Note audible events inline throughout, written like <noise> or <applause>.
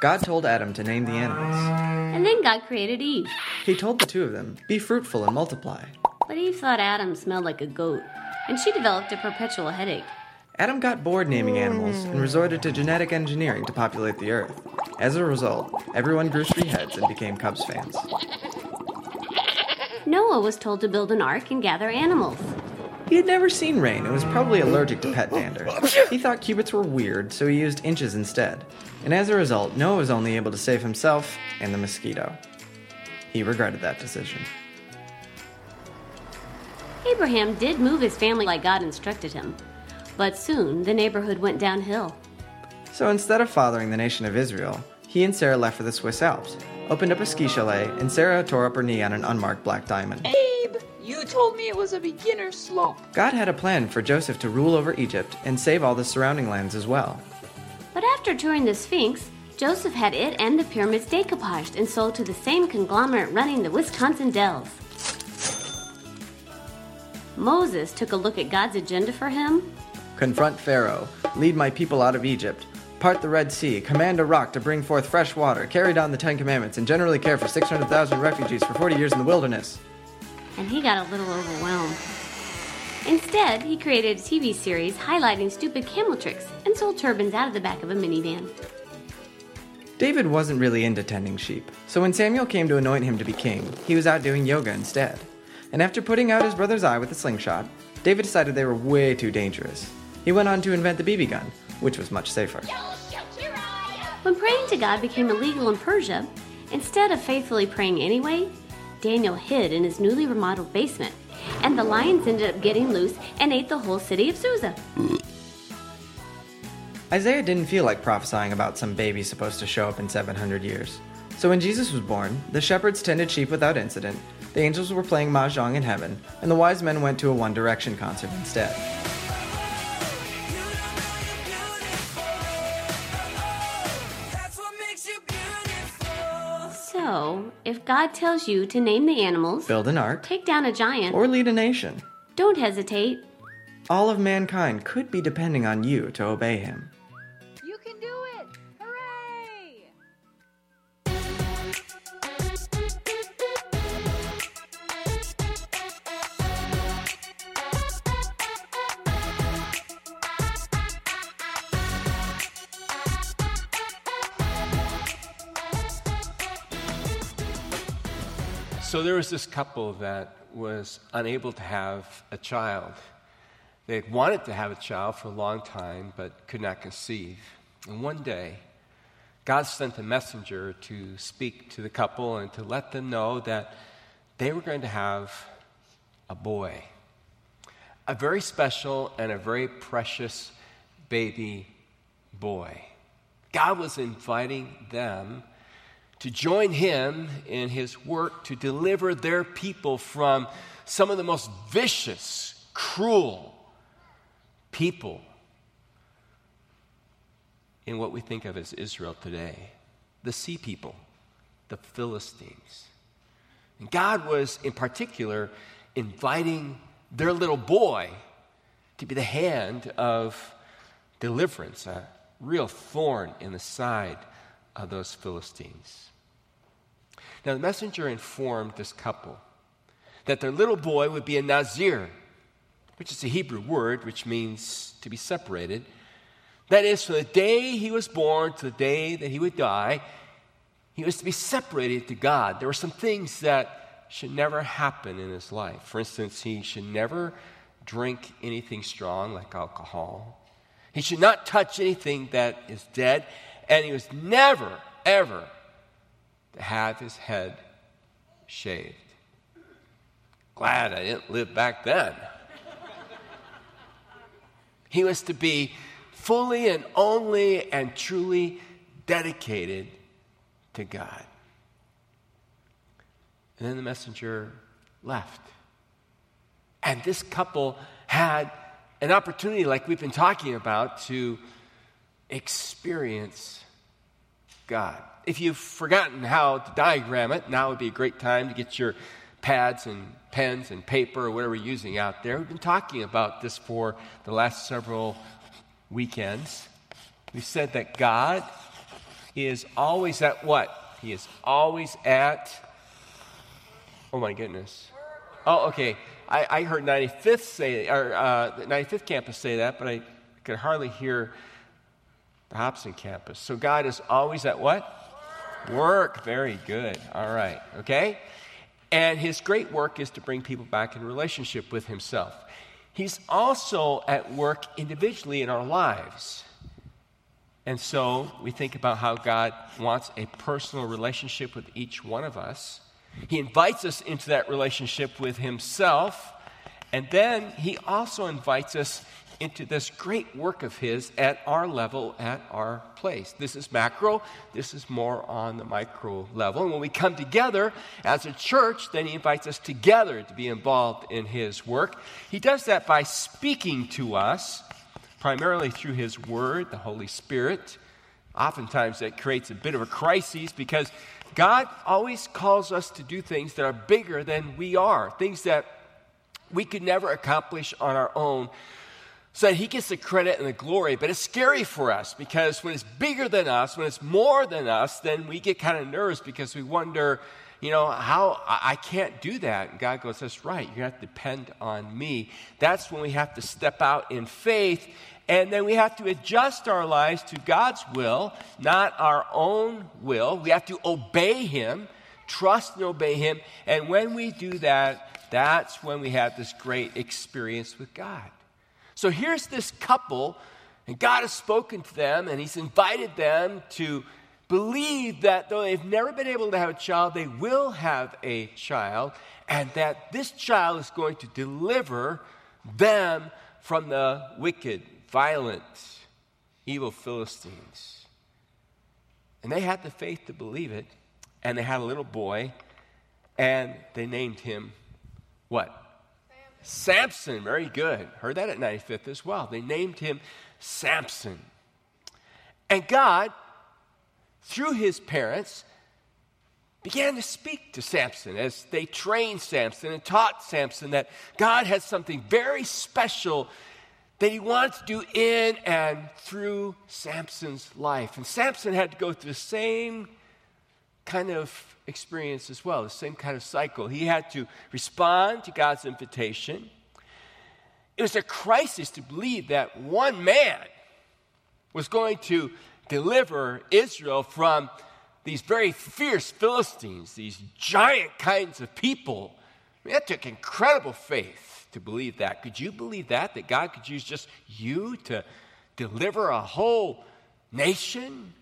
God told Adam to name the animals. And then God created Eve. He told the two of them, Be fruitful and multiply. But Eve thought Adam smelled like a goat, and she developed a perpetual headache. Adam got bored naming animals and resorted to genetic engineering to populate the earth. As a result, everyone grew three heads and became Cubs fans. Noah was told to build an ark and gather animals. He had never seen rain and was probably allergic to pet dander. He thought cubits were weird, so he used inches instead. And as a result, Noah was only able to save himself and the mosquito. He regretted that decision. Abraham did move his family like God instructed him, but soon the neighborhood went downhill. So instead of fathering the nation of Israel, he and Sarah left for the Swiss Alps, opened up a ski chalet, and Sarah tore up her knee on an unmarked black diamond. Abe, you told me it was a beginner slope. God had a plan for Joseph to rule over Egypt and save all the surrounding lands as well. But after touring the Sphinx, Joseph had it and the pyramids decoupaged and sold to the same conglomerate running the Wisconsin Dells. Moses took a look at God's agenda for him. Confront Pharaoh, lead my people out of Egypt, part the Red Sea, command a rock to bring forth fresh water, carry down the Ten Commandments, and generally care for 600,000 refugees for 40 years in the wilderness. And he got a little overwhelmed. Instead, he created a TV series highlighting stupid camel tricks and sold turbans out of the back of a minivan. David wasn't really into tending sheep, so when Samuel came to anoint him to be king, he was out doing yoga instead. And after putting out his brother's eye with a slingshot, David decided they were way too dangerous. He went on to invent the BB gun, which was much safer. When praying to God became illegal in Persia, instead of faithfully praying anyway, Daniel hid in his newly remodeled basement, and the lions ended up getting loose and ate the whole city of Susa. Isaiah didn't feel like prophesying about some baby supposed to show up in 700 years. So when Jesus was born, the shepherds tended sheep without incident, the angels were playing mahjong in heaven, and the wise men went to a One Direction concert instead. God tells you to name the animals, Build an ark, take down a giant, or lead a nation, don't hesitate. all of mankind could be depending on you to obey him. So there was this couple that was unable to have a child. They had wanted to have a child for a long time, but could not conceive. And one day, God sent a messenger to speak to the couple and to let them know that they were going to have a boy. A very special and a very precious baby boy. God was inviting them to join him in his work to deliver their people from some of the most vicious, cruel people in what we think of as Israel today the sea people, the Philistines. And God was, in particular, inviting their little boy to be the hand of deliverance, a real thorn in the side of those Philistines. Now, the messenger informed this couple that their little boy would be a Nazir, which is a Hebrew word which means to be separated. That is, from the day he was born to the day that he would die, he was to be separated to God. There were some things that should never happen in his life. For instance, he should never drink anything strong like alcohol, he should not touch anything that is dead, and he was never, ever to have his head shaved. Glad I didn't live back then. he was to be fully and only and truly dedicated to God. And then the messenger left. And this couple had an opportunity, like we've been talking about, to experience God. If you've forgotten how to diagram it, now would be a great time to get your pads and pens and paper or whatever you're using out there. We've been talking about this for the last several weekends. We said that God is always at what? He is always at. Oh my goodness. Oh, okay. I, I heard 95th say, or uh, 95th campus say that, but I could hardly hear the Hobson campus. So God is always at what? Work. Very good. All right. Okay? And his great work is to bring people back in relationship with himself. He's also at work individually in our lives. And so we think about how God wants a personal relationship with each one of us. He invites us into that relationship with Himself. And then He also invites us into this great work of His at our level, at our place. This is macro, this is more on the micro level. And when we come together as a church, then He invites us together to be involved in His work. He does that by speaking to us, primarily through His Word, the Holy Spirit. Oftentimes that creates a bit of a crisis because God always calls us to do things that are bigger than we are, things that we could never accomplish on our own so that he gets the credit and the glory. But it's scary for us because when it's bigger than us, when it's more than us, then we get kind of nervous because we wonder, you know, how I, can't do that. And God goes, That's right. You have to depend on me. That's when we have to step out in faith. And then we have to adjust our lives to God's will, not our own will. We have to obey Him, trust and obey Him. And when we do that, that's when we have this great experience with God. So here's this couple, and God has spoken to them, and He's invited them to believe that though they've never been able to have a child, they will have a child, and that this child is going to deliver them from the wicked, violent, evil Philistines. And they had the faith to believe it, and they had a little boy, and they named him what? Samson, very good. Heard that at 95th as well. They named him Samson. And God, through his parents, began to speak to Samson as they trained Samson and taught Samson that God had something very special that he wanted to do in and through Samson's life. And Samson had to go through the same kind of experience as well, the same kind of cycle. He had to respond to God's invitation. It was a crisis to believe that one man was going to deliver Israel from these very fierce Philistines, these giant kinds of people. I mean, that took incredible faith to believe that. Could you believe that? That God could use just you to deliver a whole nation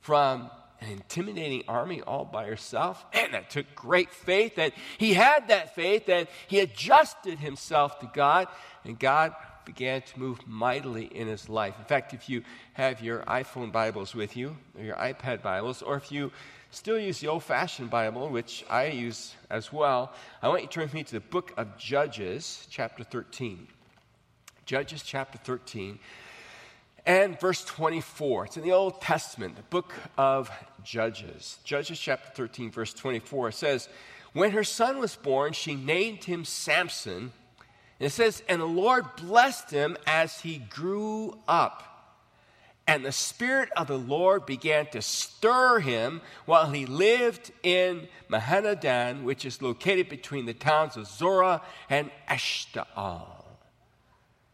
from an intimidating army all by herself. And that took great faith. That he had that faith, that he adjusted himself to God, and God began to move mightily in his life. In fact, if you have your iPhone Bibles with you, or your iPad Bibles, or if you still use the old fashioned Bible, which I use as well, I want you to turn with me to the book of Judges, chapter 13. Judges, chapter 13 and verse 24. It's in the Old Testament, the book of Judges. Judges chapter 13, verse 24 says, When her son was born, she named him Samson. And it says, And the Lord blessed him as he grew up. And the Spirit of the Lord began to stir him while he lived in Mahaneh-dan, which is located between the towns of Zorah and Eshtaol.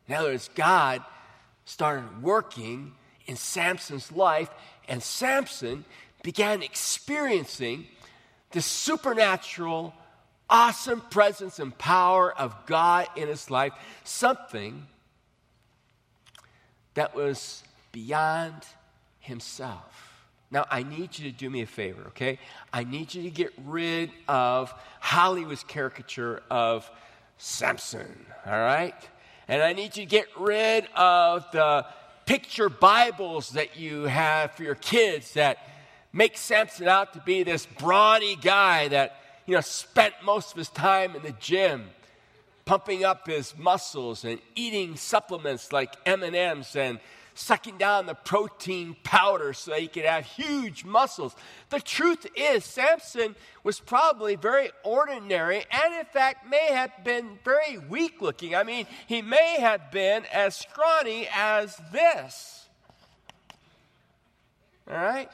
In other words, God started working in Samson's life, and Samson began experiencing the supernatural, awesome presence and power of God in his life, something that was beyond himself. Now, I need you to do me a favor, okay? I need you to get rid of Hollywood's caricature of Samson, all right? And I need you to get rid of the picture Bibles that you have for your kids that make Samson out to be this brawny guy that, you know, spent most of his time in the gym pumping up his muscles and eating supplements like M&Ms and sucking down the protein powder so he could have huge muscles. The truth is, Samson was probably very ordinary and, in fact, may have been very weak looking. I mean, he may have been as scrawny as this. All right?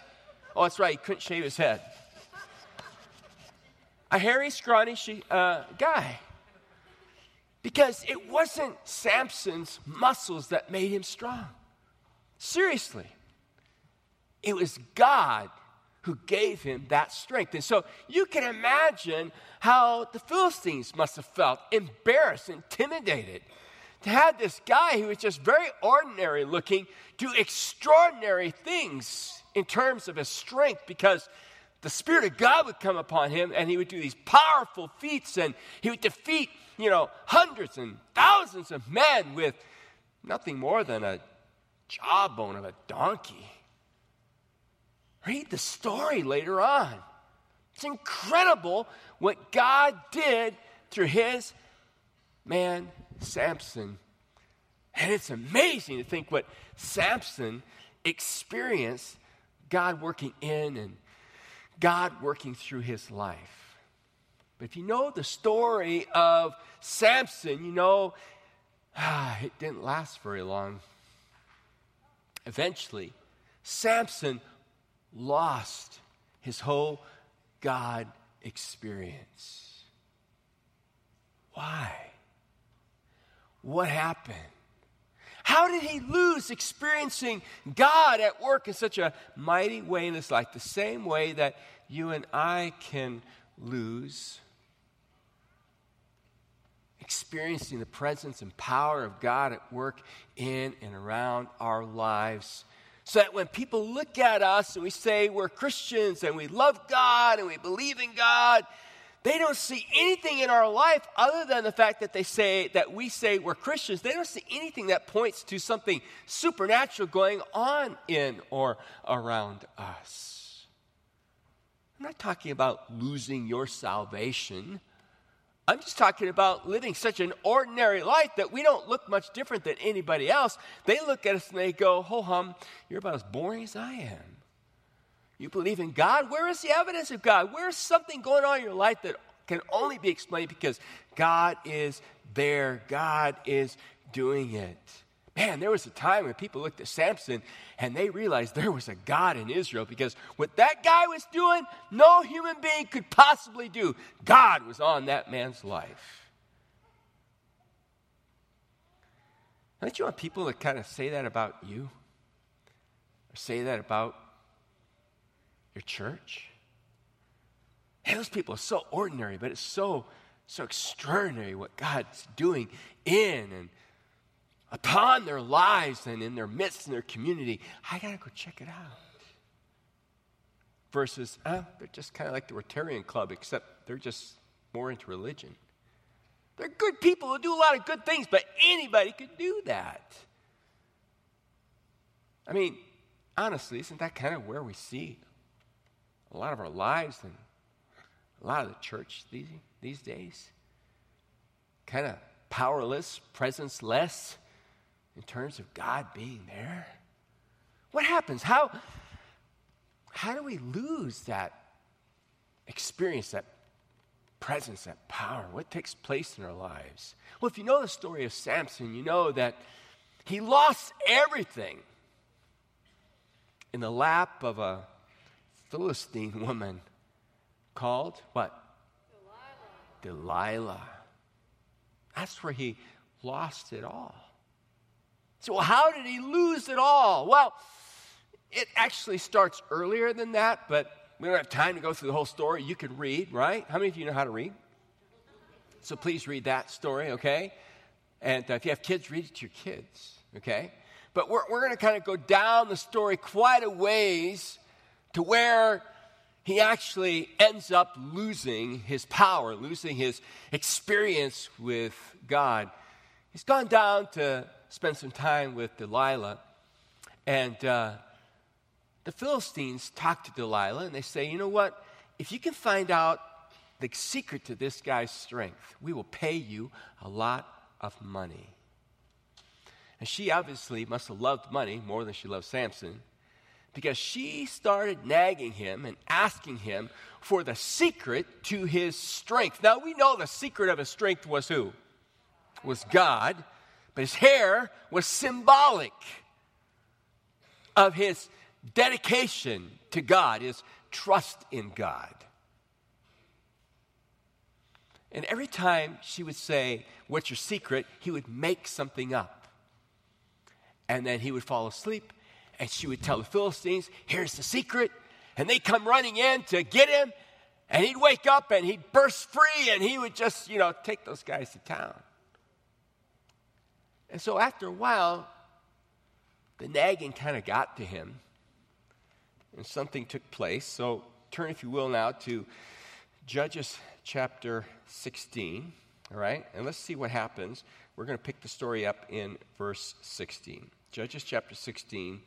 Oh, that's right, he couldn't shave his head. A hairy, scrawny uh, guy. Because it wasn't Samson's muscles that made him strong. Seriously. It was God who gave him that strength. And so you can imagine how the Philistines must have felt embarrassed, intimidated to have this guy who was just very ordinary looking do extraordinary things in terms of his strength because the Spirit of God would come upon him and he would do these powerful feats and he would defeat, you know, hundreds and thousands of men with nothing more than a jawbone of a donkey. Read the story later on. It's incredible what God did through his man, Samson. And it's amazing to think what Samson experienced God working in and God working through his life. But if you know the story of Samson, you know ah, <sighs> it didn't last very long. Eventually, Samson lost his whole God experience. Why? What happened? How did he lose experiencing God at work in such a mighty way in his life? The same way that you and I can lose experiencing the presence and power of God at work in and around our lives so that when people look at us and we say we're Christians and we love God and we believe in God, they don't see anything in our life other than the fact that they say that we say we're Christians. They don't see anything that points to something supernatural going on in or around us. I'm not talking about losing your salvation. I'm just talking about living such an ordinary life that we don't look much different than anybody else. They look at us and they go, Ho hum, you're about as boring as I am. You believe in God? Where is the evidence of God? Where is something going on in your life that can only be explained because God is there? God is doing it. Man, there was a time when people looked at Samson and they realized there was a God in Israel because what that guy was doing, no human being could possibly do. God was on that man's life. Don't you want people to kind of say that about you? Or say that about your church? Hey, those people are so ordinary, but it's so, so extraordinary what God's doing in and upon their lives and in their midst and their community. I got to go check it out. Versus, uh, they're just kind of like the Rotarian Club, except they're just more into religion. They're good people who do a lot of good things, but anybody could do that. I mean, honestly, isn't that kind of where we see a lot of our lives and a lot of the church these, these days? Kind of powerless, presence less in terms of God being there? What happens? How, how do we lose that experience, that presence, that power? What takes place in our lives? Well, if you know the story of Samson, you know that he lost everything in the lap of a Philistine woman called what? Delilah. Delilah. That's where he lost it all. So, how did he lose it all? Well, it actually starts earlier than that, but we don't have time to go through the whole story. You can read, right? How many of you know how to read? So, please read that story, okay? And uh, if you have kids, read it to your kids, okay? But we're, we're going to kind of go down the story quite a ways to where he actually ends up losing his power, losing his experience with God. He's gone down to spend some time with Delilah. And uh, the Philistines talk to Delilah and they say, you know what? If you can find out the secret to this guy's strength, we will pay you a lot of money. And she obviously must have loved money more than she loved Samson because she started nagging him and asking him for the secret to his strength. Now we know the secret of his strength was who? Was God. But his hair was symbolic of his dedication to God, his trust in God. And every time she would say, What's your secret? he would make something up. And then he would fall asleep, and she would tell the Philistines, Here's the secret. And they come running in to get him, and he'd wake up and he'd burst free, and he would just, you know, take those guys to town. And so after a while, the nagging kind of got to him, and something took place. So turn, if you will, now to Judges chapter 16. All right, and let's see what happens. We're going to pick the story up in verse 16. Judges chapter 16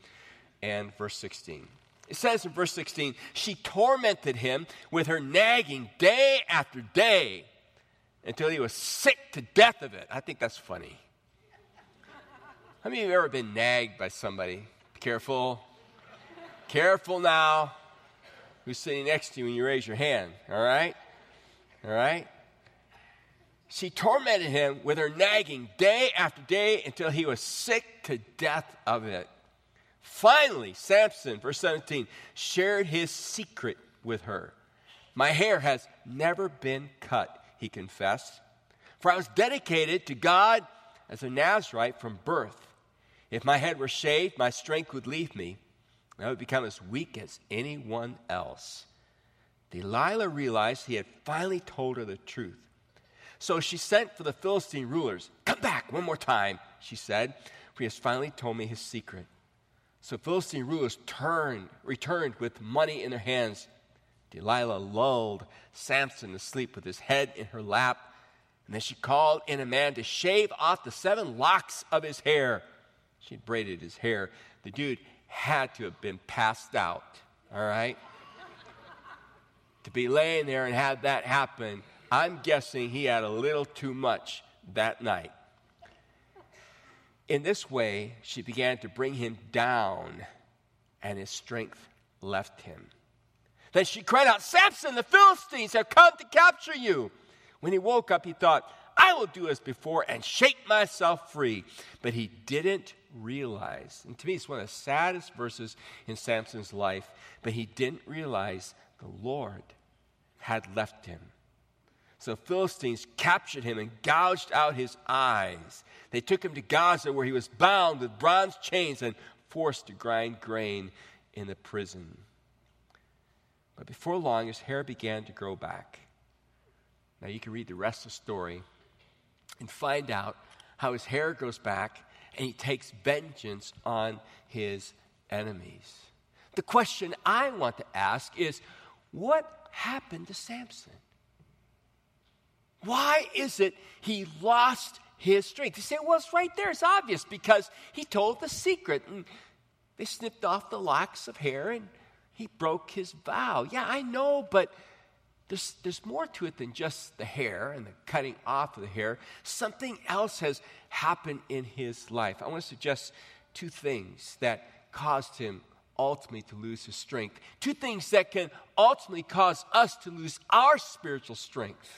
and verse 16. It says in verse 16, she tormented him with her nagging day after day until he was sick to death of it. I think that's funny. How many of you have ever been nagged by somebody? Be Careful. Careful now. Who's sitting next to you when you raise your hand? All right? All right? She tormented him with her nagging day after day until he was sick to death of it. Finally, Samson, verse 17, shared his secret with her. My hair has never been cut, he confessed, for I was dedicated to God as a Nazarite from birth. If my head were shaved, my strength would leave me. I would become as weak as anyone else. Delilah realized he had finally told her the truth. So she sent for the Philistine rulers. Come back one more time, she said, for he has finally told me his secret. So Philistine rulers turned, returned with money in their hands. Delilah lulled Samson to sleep with his head in her lap. And then she called in a man to shave off the seven locks of his hair. She had braided his hair. The dude had to have been passed out, all right? to be laying there and have that happen I'm guessing he had a little too much that night. In this way, she began to bring him down, and his strength left him. Then she cried out, Samson, the Philistines have come to capture you. When he woke up, he thought, I will do as before and shake myself free. But he didn't realize, and to me, it's one of the saddest verses in Samson's life, but he didn't realize the Lord had left him. So Philistines captured him and gouged out his eyes. They took him to Gaza, where he was bound with bronze chains and forced to grind grain in the prison. But before long, his hair began to grow back. Now you can read the rest of the story and find out how his hair grows back and he takes vengeance on his enemies. The question I want to ask is what happened to Samson? Why is it he lost his strength? You say, well, it's right there. It's obvious because he told the secret. And they snipped off the locks of hair and he broke his vow. Yeah, I know, but there's, there's more to it than just the hair and the cutting off of the hair. Something else has happened in his life. I want to suggest two things that caused him ultimately to lose his strength. Two things that can ultimately cause us to lose our spiritual strength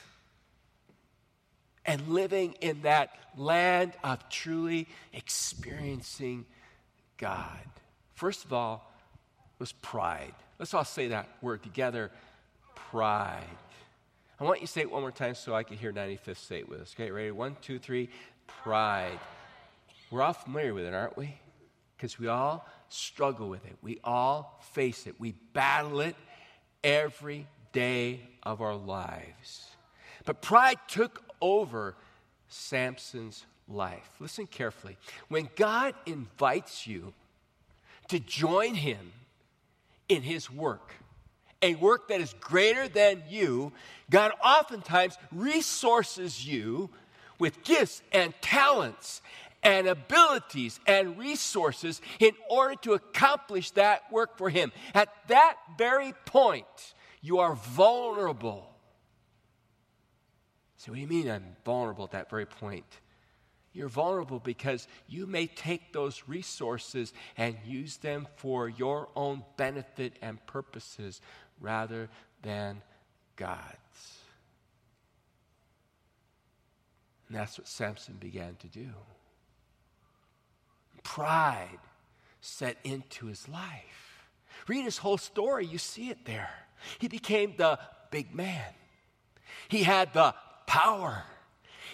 and living in that land of truly experiencing God. First of all, was pride. Let's all say that word together pride. I want you to say it one more time so I can hear 95th say it with us. Okay, ready? One, two, three. Pride. We're all familiar with it, aren't we? Because we all struggle with it. We all face it. We battle it every day of our lives. But pride took over Samson's life. Listen carefully. When God invites you to join him in his work, a work that is greater than you, God oftentimes resources you with gifts and talents and abilities and resources in order to accomplish that work for Him. At that very point, you are vulnerable so, what do you mean I'm vulnerable at that very point? You're vulnerable because you may take those resources and use them for your own benefit and purposes rather than God's. And that's what Samson began to do. Pride set into his life. Read his whole story, you see it there. He became the big man, he had the power,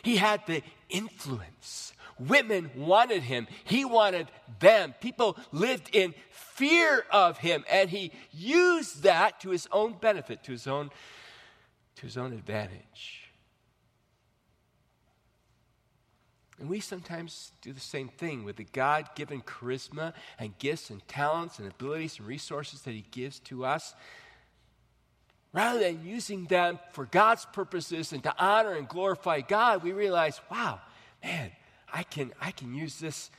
he had the influence. Women wanted him, he wanted them. People lived in fear of him, and he used that to his own benefit, to his own, to his own advantage. And we sometimes do the same thing with the God given charisma and gifts and talents and abilities and resources that He gives to us. Rather than using them for God's purposes and to honor and glorify God, we realize, wow, man, I can, I can use this,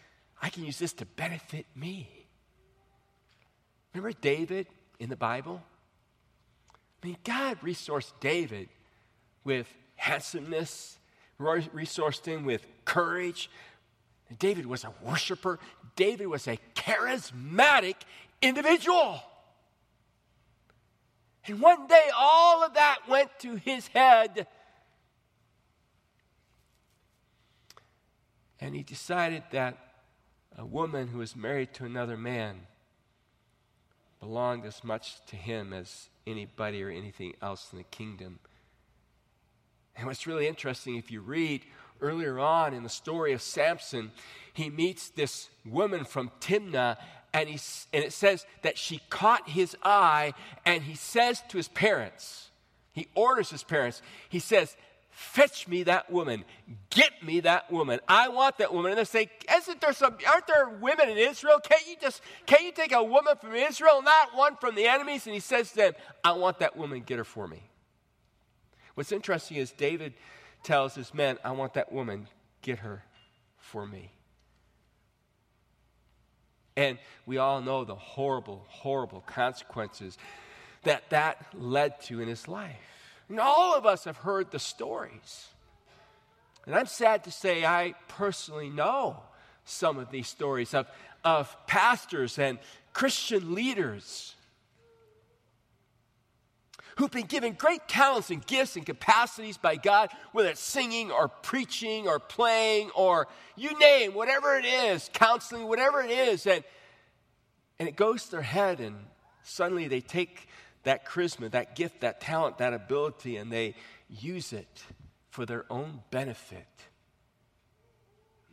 I can use this to benefit me. Remember David in the Bible? I mean, God resourced David with handsomeness resourced him with courage. David was a worshiper, David was a charismatic individual. And one day, all of that went to his head. And he decided that a woman who was married to another man belonged as much to him as anybody or anything else in the kingdom. And what's really interesting, if you read earlier on in the story of Samson, he meets this woman from Timnah, and, he, and it says that she caught his eye, and he says to his parents, he orders his parents, he says, Fetch me that woman. Get me that woman. I want that woman. And they say, Isn't there some, aren't there women in Israel? Can't you just, can't you take a woman from Israel, not one from the enemies? And he says to them, I want that woman. Get her for me. What's interesting is David tells his men, I want that woman, get her for me. And we all know the horrible, horrible consequences that that led to in his life. And all of us have heard the stories. And I'm sad to say I personally know some of these stories of, of pastors and Christian leaders who've been given great talents and gifts and capacities by God, whether it's singing or preaching or playing or you name, whatever it is, counseling, whatever it is, and, and it goes to their head, and suddenly they take that charisma, that gift, that talent, that ability, and they use it for their own benefit.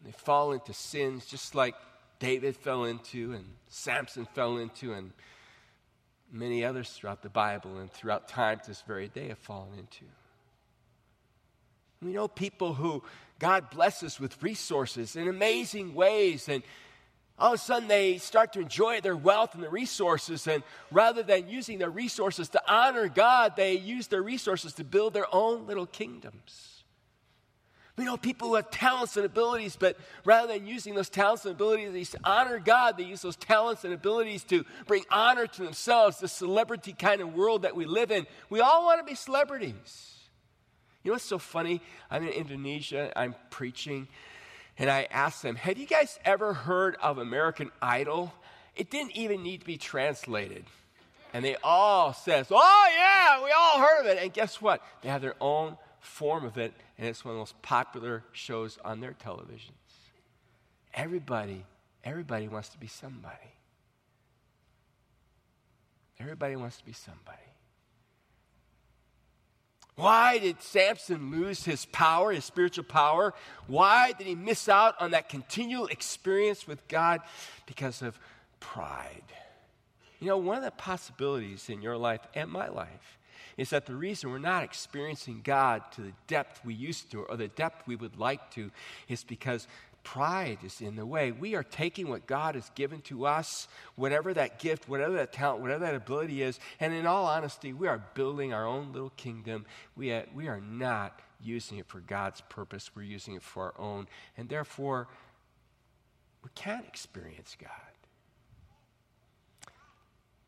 They fall into sins just like David fell into, and Samson fell into, and many others throughout the Bible and throughout time to this very day have fallen into. We know people who God blesses with resources in amazing ways, and all of a sudden they start to enjoy their wealth and their resources, and rather than using their resources to honor God, they use their resources to build their own little kingdoms. We know people who have talents and abilities, but rather than using those talents and abilities to honor God, they use those talents and abilities to bring honor to themselves, the celebrity kind of world that we live in. We all want to be celebrities. You know what's so funny? I'm in Indonesia, I'm preaching, and I asked them, Have you guys ever heard of American Idol? It didn't even need to be translated. And they all says, Oh yeah, we all heard of it. And guess what? They have their own form of it, and it's one of the most popular shows on their televisions. Everybody, everybody wants to be somebody. Everybody wants to be somebody. Why did Samson lose his power, his spiritual power? Why did he miss out on that continual experience with God? Because of pride. You know, one of the possibilities in your life and my life is that the reason we're not experiencing God to the depth we used to or the depth we would like to is because pride is in the way. We are taking what God has given to us, whatever that gift, whatever that talent, whatever that ability is, and in all honesty, we are building our own little kingdom. We are, we are not using it for God's purpose, we're using it for our own, and therefore, we can't experience God.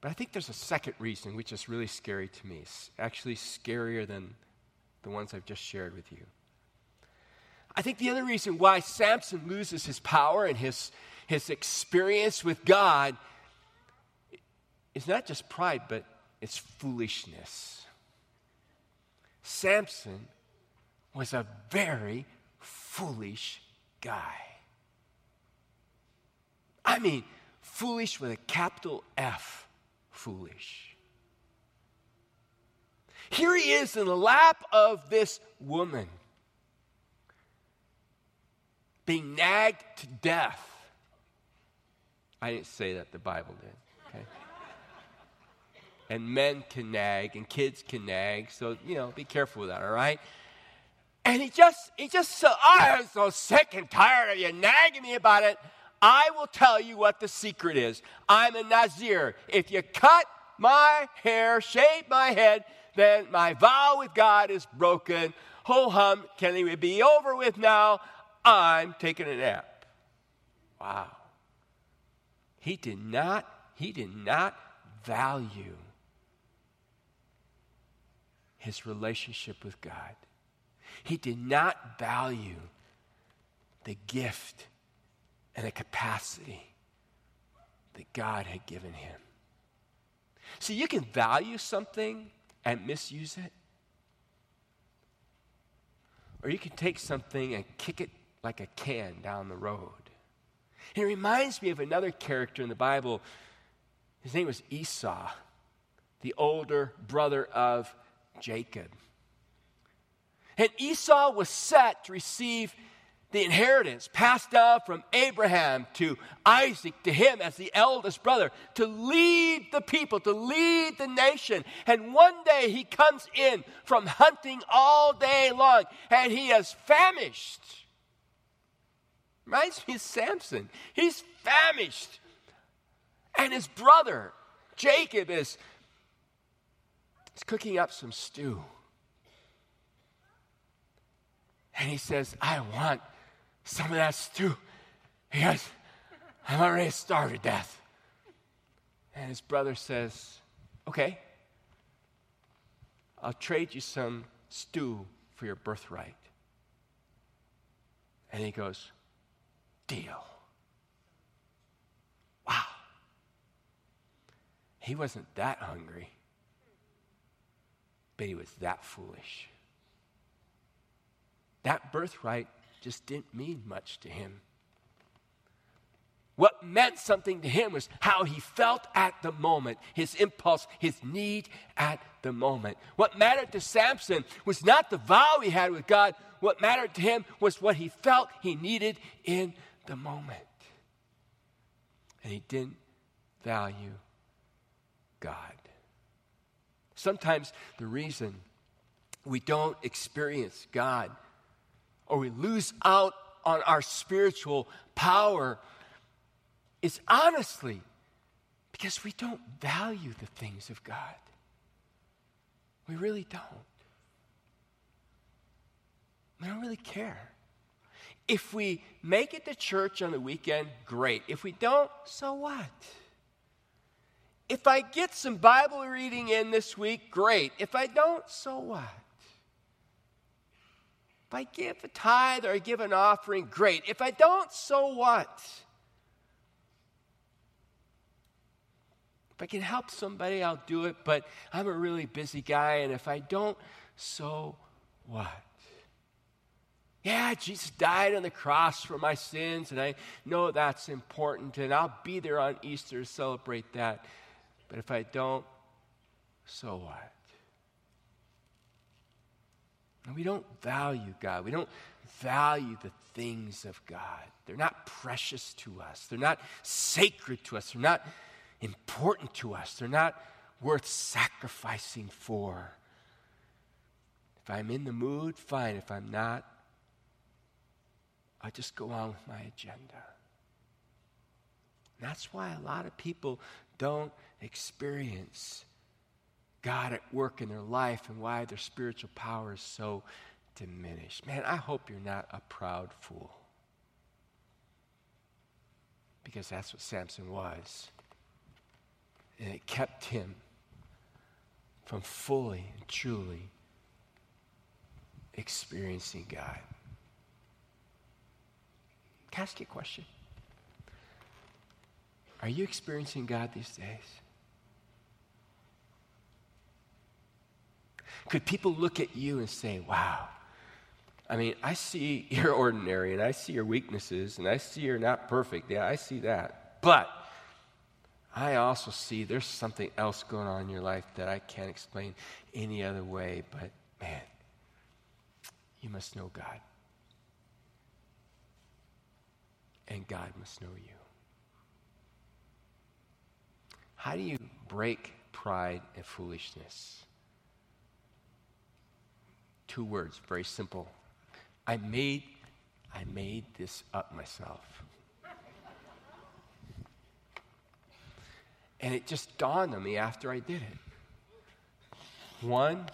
But I think there's a second reason, which is really scary to me. It's actually scarier than the ones I've just shared with you. I think the other reason why Samson loses his power and his, his experience with God is not just pride, but it's foolishness. Samson was a very foolish guy. I mean, foolish with a capital F foolish. Here he is in the lap of this woman, being nagged to death. I didn't say that, the Bible did. Okay? and men can nag, and kids can nag, so, you know, be careful with that, all right? And he just, he just said, ah, I am so sick and tired of you nagging me about it. I will tell you what the secret is. I'm a Nazir. If you cut my hair, shave my head, then my vow with God is broken. Ho hum, can it be over with now? I'm taking a nap. Wow. He did not, he did not value his relationship with God. He did not value the gift and the capacity that God had given him. See, you can value something and misuse it, or you can take something and kick it like a can down the road. It reminds me of another character in the Bible. His name was Esau, the older brother of Jacob. And Esau was set to receive the inheritance passed down from Abraham to Isaac to him as the eldest brother to lead the people, to lead the nation. And one day he comes in from hunting all day long and he is famished. Reminds me of Samson. He's famished. And his brother, Jacob, is, is cooking up some stew. And he says, I want some of that stew. He goes, I'm already starved to death. And his brother says, Okay, I'll trade you some stew for your birthright. And he goes, Deal. Wow. He wasn't that hungry, but he was that foolish. That birthright just didn't mean much to him. What meant something to him was how he felt at the moment, his impulse, his need at the moment. What mattered to Samson was not the vow he had with God. What mattered to him was what he felt he needed in the moment. And he didn't value God. Sometimes the reason we don't experience God or we lose out on our spiritual power is honestly because we don't value the things of God. We really don't. We don't really care. If we make it to church on the weekend, great. If we don't, so what? If I get some Bible reading in this week, great. If I don't, so what? If I give a tithe or I give an offering, great. If I don't, so what? If I can help somebody, I'll do it, but I'm a really busy guy, and if I don't, so what? Yeah, Jesus died on the cross for my sins, and I know that's important, and I'll be there on Easter to celebrate that. But if I don't, so what? And we don't value God. We don't value the things of God. They're not precious to us. They're not sacred to us. They're not important to us. They're not worth sacrificing for. If I'm in the mood, fine. If I'm not, I just go on with my agenda. And that's why a lot of people don't experience God at work in their life and why their spiritual power is so diminished. Man, I hope you're not a proud fool. Because that's what Samson was. And it kept him from fully and truly experiencing God. Can I ask you a question? Are you experiencing God these days? Could people look at you and say, wow, I mean, I see <laughs> you're ordinary and I see your weaknesses and I see you're not perfect. Yeah, I see that. But I also see there's something else going on in your life that I can't explain any other way, but man, you must know God. And God must know you. How do you break pride and foolishness? Two words, very simple. I made I made this up myself. And it just dawned on me after I did it. One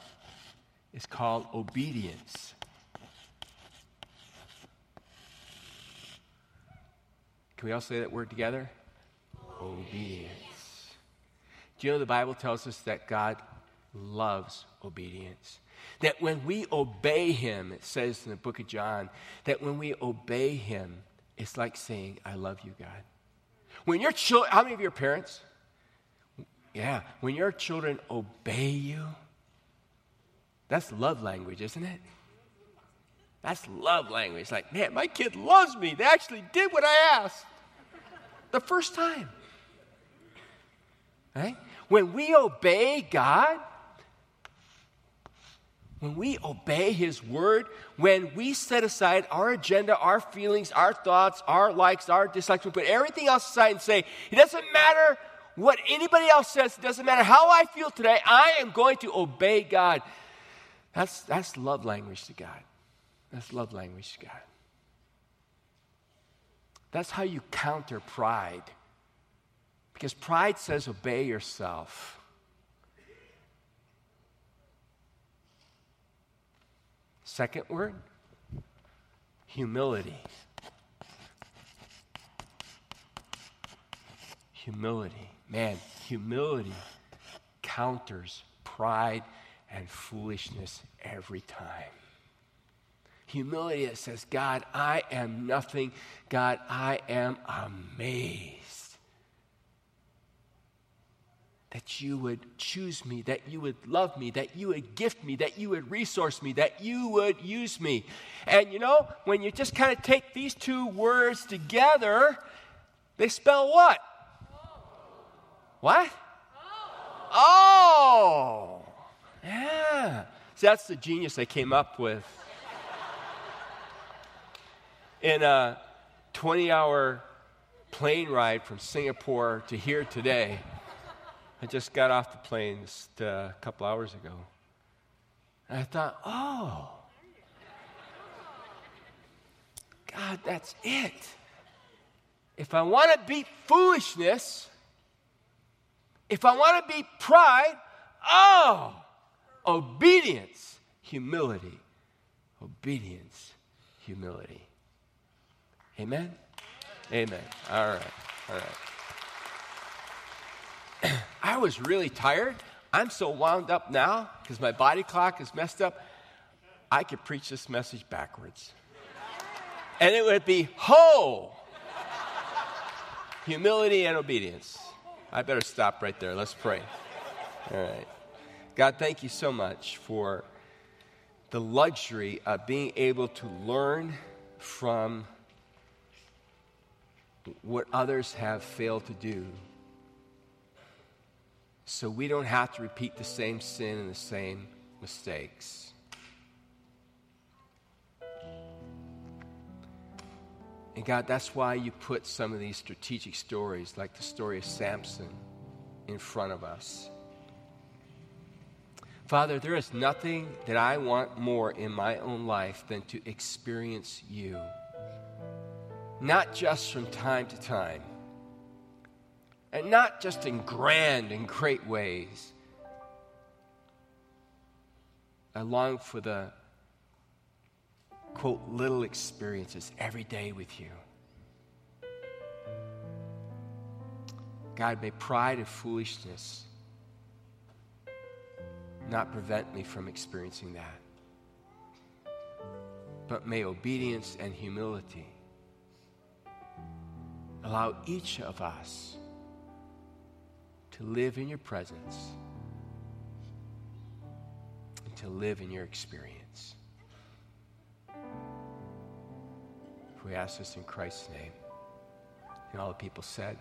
is called obedience. Can we all say that word together? Obedience. Do you know the Bible tells us that God loves obedience? That when we obey Him, it says in the book of John, that when we obey Him, it's like saying, I love you, God. When your children, how many of your parents? Yeah, when your children obey you, that's love language, isn't it? That's love language. Like, man, my kid loves me. They actually did what I asked the first time. Right? When we obey God, when we obey His word, when we set aside our agenda, our feelings, our thoughts, our likes, our dislikes, we put everything else aside and say, it doesn't matter what anybody else says, it doesn't matter how I feel today, I am going to obey God. That's, that's love language to God. That's love language to God. That's how you counter pride. Because pride says, obey yourself. Second word humility. Humility. Man, humility counters pride and foolishness every time. Humility that says, God, I am nothing. God, I am amazed that you would choose me, that you would love me, that you would gift me, that you would resource me, that you would use me. And you know, when you just kind of take these two words together, they spell what? What? Oh. Yeah. See, that's the genius they came up with. In a 20 hour plane ride from Singapore to here today, I just got off the plane uh, a couple hours ago. And I thought, oh, God, that's it. If I want to beat foolishness, if I want to beat pride, oh, obedience, humility. Obedience, humility. Amen? Amen. All right. All right. I was really tired. I'm so wound up now because my body clock is messed up. I could preach this message backwards. And it would be ho! Humility and obedience. I better stop right there. Let's pray. All right. God, thank you so much for the luxury of being able to learn from what others have failed to do so we don't have to repeat the same sin and the same mistakes. And God, that's why you put some of these strategic stories, like the story of Samson, in front of us. Father, there is nothing that I want more in my own life than to experience you. Not just from time to time, and not just in grand and great ways. I long for the quote, little experiences every day with you. God, may pride and foolishness not prevent me from experiencing that. But may obedience and humility allow each of us to live in your presence and to live in your experience. We ask this in Christ's name. And all the people said,